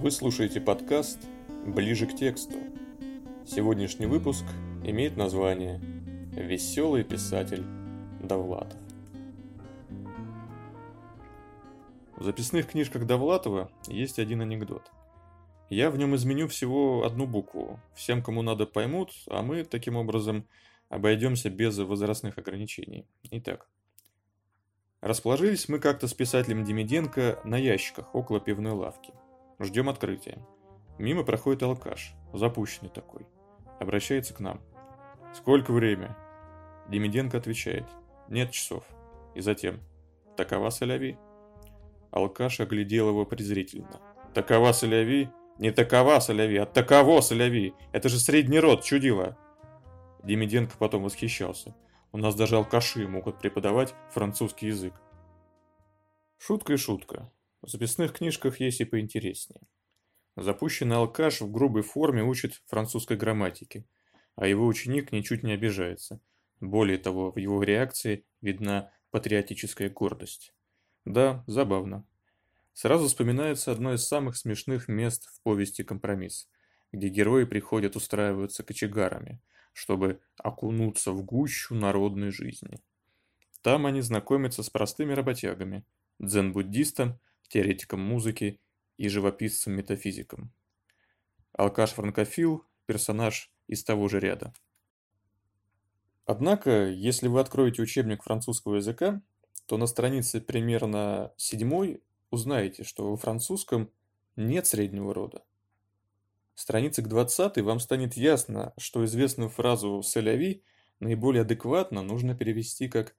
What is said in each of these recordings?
Вы слушаете подкаст «Ближе к тексту». Сегодняшний выпуск имеет название «Веселый писатель Довлатов». В записных книжках Довлатова есть один анекдот. Я в нем изменю всего одну букву. Всем, кому надо, поймут, а мы таким образом обойдемся без возрастных ограничений. Итак, расположились мы как-то с писателем Демиденко на ящиках около пивной лавки. Ждем открытия. Мимо проходит алкаш, запущенный такой. Обращается к нам. «Сколько время?» Демиденко отвечает. «Нет часов». И затем. «Такова соляви?» Алкаш оглядел его презрительно. «Такова соляви? Не такова соляви, а таково соляви! Это же средний род, чудило!» Демиденко потом восхищался. У нас даже алкаши могут преподавать французский язык. Шутка и шутка. В записных книжках есть и поинтереснее. Запущенный алкаш в грубой форме учит французской грамматике, а его ученик ничуть не обижается. Более того, в его реакции видна патриотическая гордость. Да, забавно. Сразу вспоминается одно из самых смешных мест в повести «Компромисс», где герои приходят устраиваться кочегарами, чтобы окунуться в гущу народной жизни. Там они знакомятся с простыми работягами, дзен-буддистом теоретиком музыки и живописцем-метафизиком. Алкаш-франкофил – персонаж из того же ряда. Однако, если вы откроете учебник французского языка, то на странице примерно седьмой узнаете, что во французском нет среднего рода. Странице к 20 вам станет ясно, что известную фразу «соляви» наиболее адекватно нужно перевести как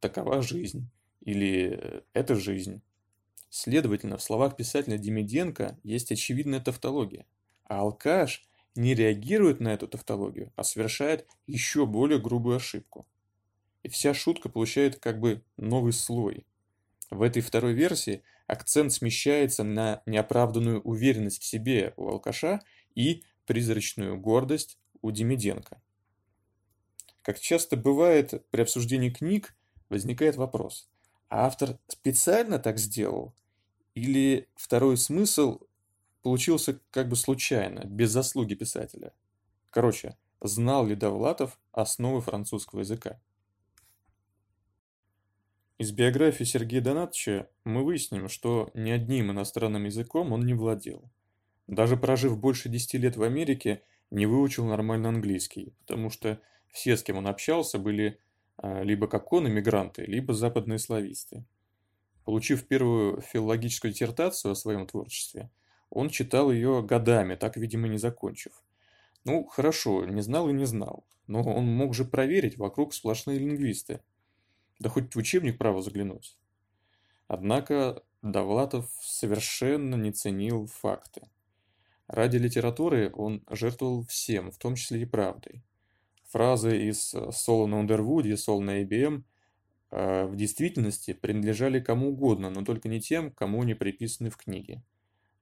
«такова жизнь» или «это жизнь». Следовательно, в словах писателя Демиденко есть очевидная тавтология, а алкаш не реагирует на эту тавтологию, а совершает еще более грубую ошибку. И вся шутка получает как бы новый слой. В этой второй версии акцент смещается на неоправданную уверенность в себе у алкаша и призрачную гордость у Демиденко. Как часто бывает при обсуждении книг, возникает вопрос, а автор специально так сделал или второй смысл получился как бы случайно, без заслуги писателя. Короче, знал ли Довлатов основы французского языка? Из биографии Сергея Донатовича мы выясним, что ни одним иностранным языком он не владел. Даже прожив больше 10 лет в Америке, не выучил нормально английский, потому что все, с кем он общался, были а, либо как он, иммигранты, либо западные слависты. Получив первую филологическую диссертацию о своем творчестве, он читал ее годами, так, видимо, не закончив. Ну, хорошо, не знал и не знал, но он мог же проверить, вокруг сплошные лингвисты. Да хоть в учебник право заглянуть. Однако Довлатов совершенно не ценил факты. Ради литературы он жертвовал всем, в том числе и правдой. Фразы из «Соло на Ундервуде», «Соло на IBM» в действительности принадлежали кому угодно, но только не тем, кому они приписаны в книге.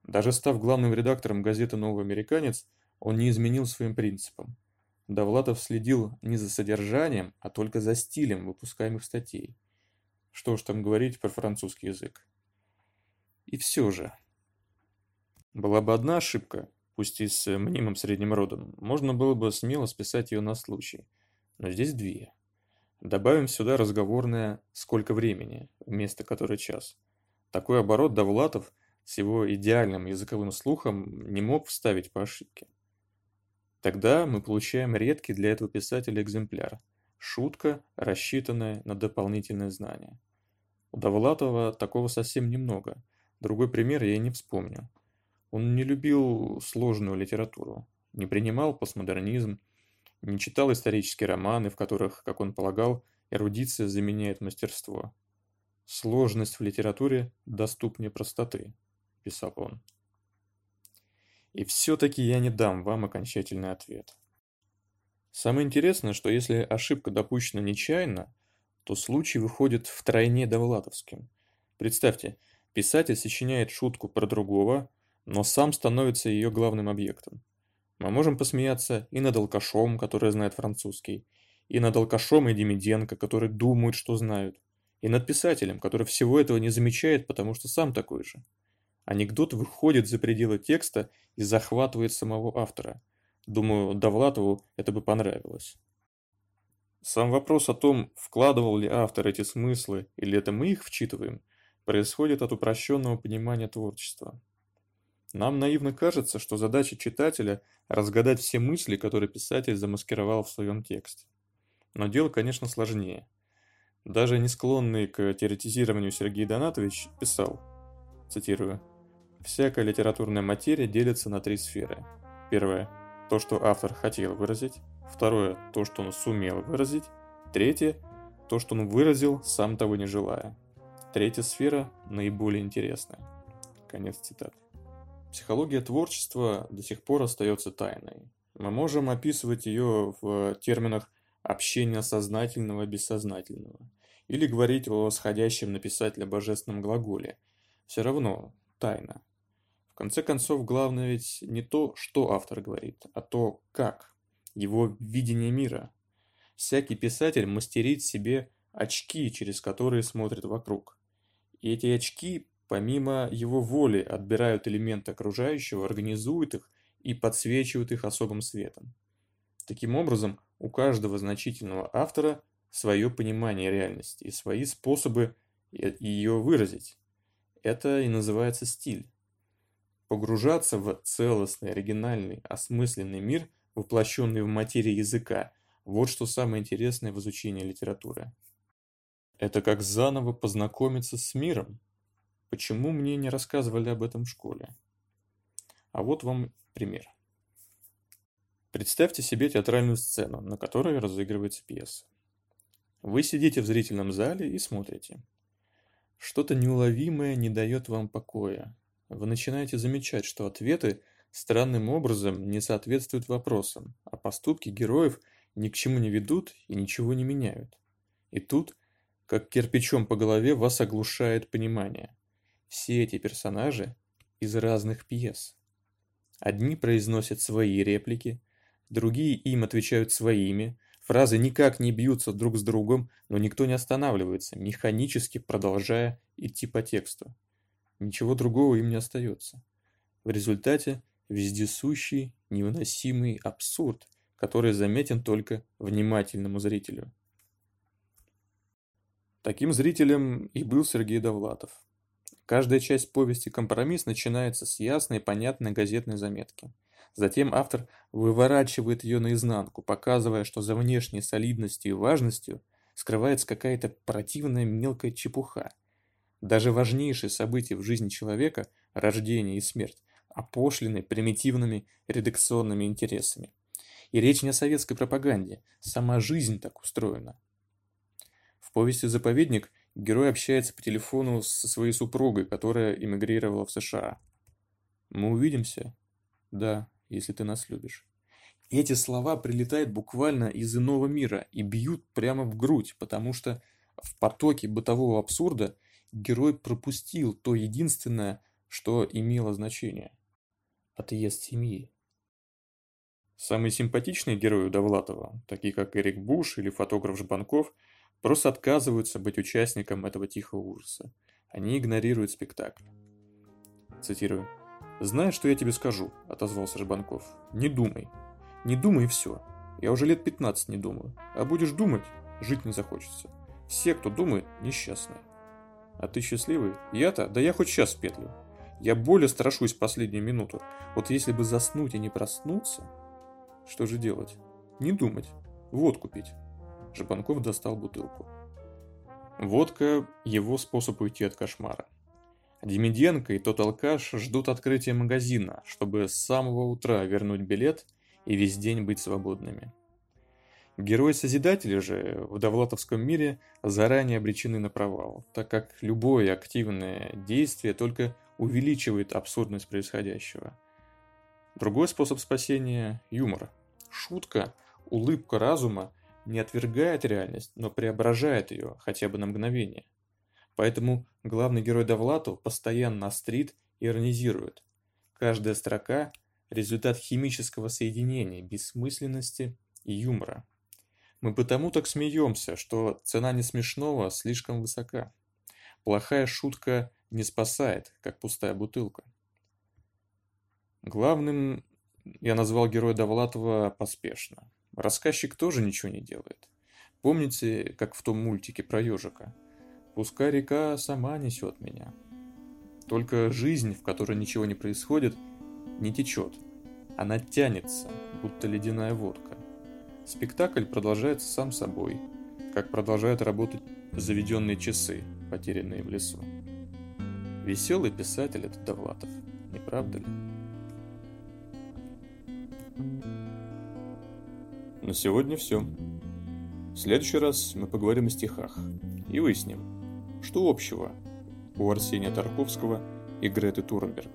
Даже став главным редактором газеты «Новый американец», он не изменил своим принципам. Довлатов следил не за содержанием, а только за стилем выпускаемых статей. Что уж там говорить про французский язык. И все же. Была бы одна ошибка, пусть и с мнимым средним родом, можно было бы смело списать ее на случай. Но здесь две. Добавим сюда разговорное «сколько времени» вместо «который час». Такой оборот Довлатов с его идеальным языковым слухом не мог вставить по ошибке. Тогда мы получаем редкий для этого писателя экземпляр – шутка, рассчитанная на дополнительное знание. У Довлатова такого совсем немного. Другой пример я не вспомню. Он не любил сложную литературу, не принимал постмодернизм, не читал исторические романы, в которых, как он полагал, эрудиция заменяет мастерство. «Сложность в литературе доступнее простоты», – писал он. И все-таки я не дам вам окончательный ответ. Самое интересное, что если ошибка допущена нечаянно, то случай выходит втройне довлатовским. Представьте, писатель сочиняет шутку про другого, но сам становится ее главным объектом. Мы можем посмеяться и над алкашом, который знает французский, и над алкашом и Демиденко, которые думают, что знают, и над писателем, который всего этого не замечает, потому что сам такой же. Анекдот выходит за пределы текста и захватывает самого автора. Думаю, Довлатову это бы понравилось. Сам вопрос о том, вкладывал ли автор эти смыслы или это мы их вчитываем, происходит от упрощенного понимания творчества. Нам наивно кажется, что задача читателя – разгадать все мысли, которые писатель замаскировал в своем тексте. Но дело, конечно, сложнее. Даже не склонный к теоретизированию Сергей Донатович писал, цитирую, «Всякая литературная материя делится на три сферы. Первое – то, что автор хотел выразить. Второе – то, что он сумел выразить. Третье – то, что он выразил, сам того не желая. Третья сфера наиболее интересная. Конец цитаты. Психология творчества до сих пор остается тайной. Мы можем описывать ее в терминах общения сознательного и бессознательного, или говорить о сходящем на писателя божественном глаголе. Все равно тайна. В конце концов, главное ведь не то, что автор говорит, а то, как его видение мира. Всякий писатель мастерит себе очки, через которые смотрит вокруг. И эти очки, помимо его воли, отбирают элементы окружающего, организуют их и подсвечивают их особым светом. Таким образом, у каждого значительного автора свое понимание реальности и свои способы ее выразить. Это и называется стиль. Погружаться в целостный, оригинальный, осмысленный мир – воплощенный в материи языка. Вот что самое интересное в изучении литературы. Это как заново познакомиться с миром. Почему мне не рассказывали об этом в школе? А вот вам пример. Представьте себе театральную сцену, на которой разыгрывается пьеса. Вы сидите в зрительном зале и смотрите. Что-то неуловимое не дает вам покоя. Вы начинаете замечать, что ответы странным образом не соответствуют вопросам, а поступки героев ни к чему не ведут и ничего не меняют. И тут, как кирпичом по голове, вас оглушает понимание. Все эти персонажи из разных пьес. Одни произносят свои реплики, другие им отвечают своими, фразы никак не бьются друг с другом, но никто не останавливается, механически продолжая идти по тексту. Ничего другого им не остается. В результате вездесущий, невыносимый абсурд, который заметен только внимательному зрителю. Таким зрителем и был Сергей Довлатов. Каждая часть повести «Компромисс» начинается с ясной и понятной газетной заметки. Затем автор выворачивает ее наизнанку, показывая, что за внешней солидностью и важностью скрывается какая-то противная мелкая чепуха. Даже важнейшие события в жизни человека, рождение и смерть, опошлены примитивными редакционными интересами. И речь не о советской пропаганде, сама жизнь так устроена. В повести «Заповедник» герой общается по телефону со своей супругой, которая эмигрировала в США. «Мы увидимся?» «Да, если ты нас любишь». Эти слова прилетают буквально из иного мира и бьют прямо в грудь, потому что в потоке бытового абсурда герой пропустил то единственное, что имело значение отъезд семьи. Самые симпатичные герои Довлатова, такие как Эрик Буш или фотограф Жбанков, просто отказываются быть участником этого тихого ужаса. Они игнорируют спектакль. Цитирую. «Знаешь, что я тебе скажу?» – отозвался Жбанков. «Не думай. Не думай и все. Я уже лет 15 не думаю. А будешь думать, жить не захочется. Все, кто думает, несчастные. А ты счастливый? Я-то? Да я хоть сейчас петлю. Я более страшусь последнюю минуту. Вот если бы заснуть и не проснуться... Что же делать? Не думать. Водку пить. Жабанков достал бутылку. Водка – его способ уйти от кошмара. Демиденко и тот алкаш ждут открытия магазина, чтобы с самого утра вернуть билет и весь день быть свободными. Герои-созидатели же в Довлатовском мире заранее обречены на провал, так как любое активное действие только увеличивает абсурдность происходящего. Другой способ спасения – юмор. Шутка, улыбка разума не отвергает реальность, но преображает ее хотя бы на мгновение. Поэтому главный герой Довлатов постоянно острит и иронизирует. Каждая строка – результат химического соединения бессмысленности и юмора. Мы потому так смеемся, что цена не смешного слишком высока. Плохая шутка не спасает, как пустая бутылка. Главным я назвал героя Довлатова поспешно. Рассказчик тоже ничего не делает. Помните, как в том мультике про ежика? «Пускай река сама несет меня». Только жизнь, в которой ничего не происходит, не течет. Она тянется, будто ледяная водка. Спектакль продолжается сам собой, как продолжают работать заведенные часы, потерянные в лесу. Веселый писатель этот Довлатов, не правда ли? На сегодня все. В следующий раз мы поговорим о стихах и выясним, что общего у Арсения Тарковского и Греты Турнберг.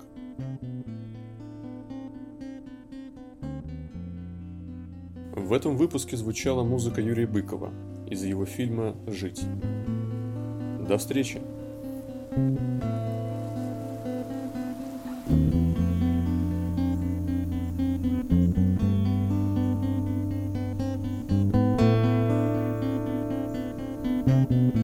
В этом выпуске звучала музыка Юрия Быкова из его фильма «Жить». До встречи! thank you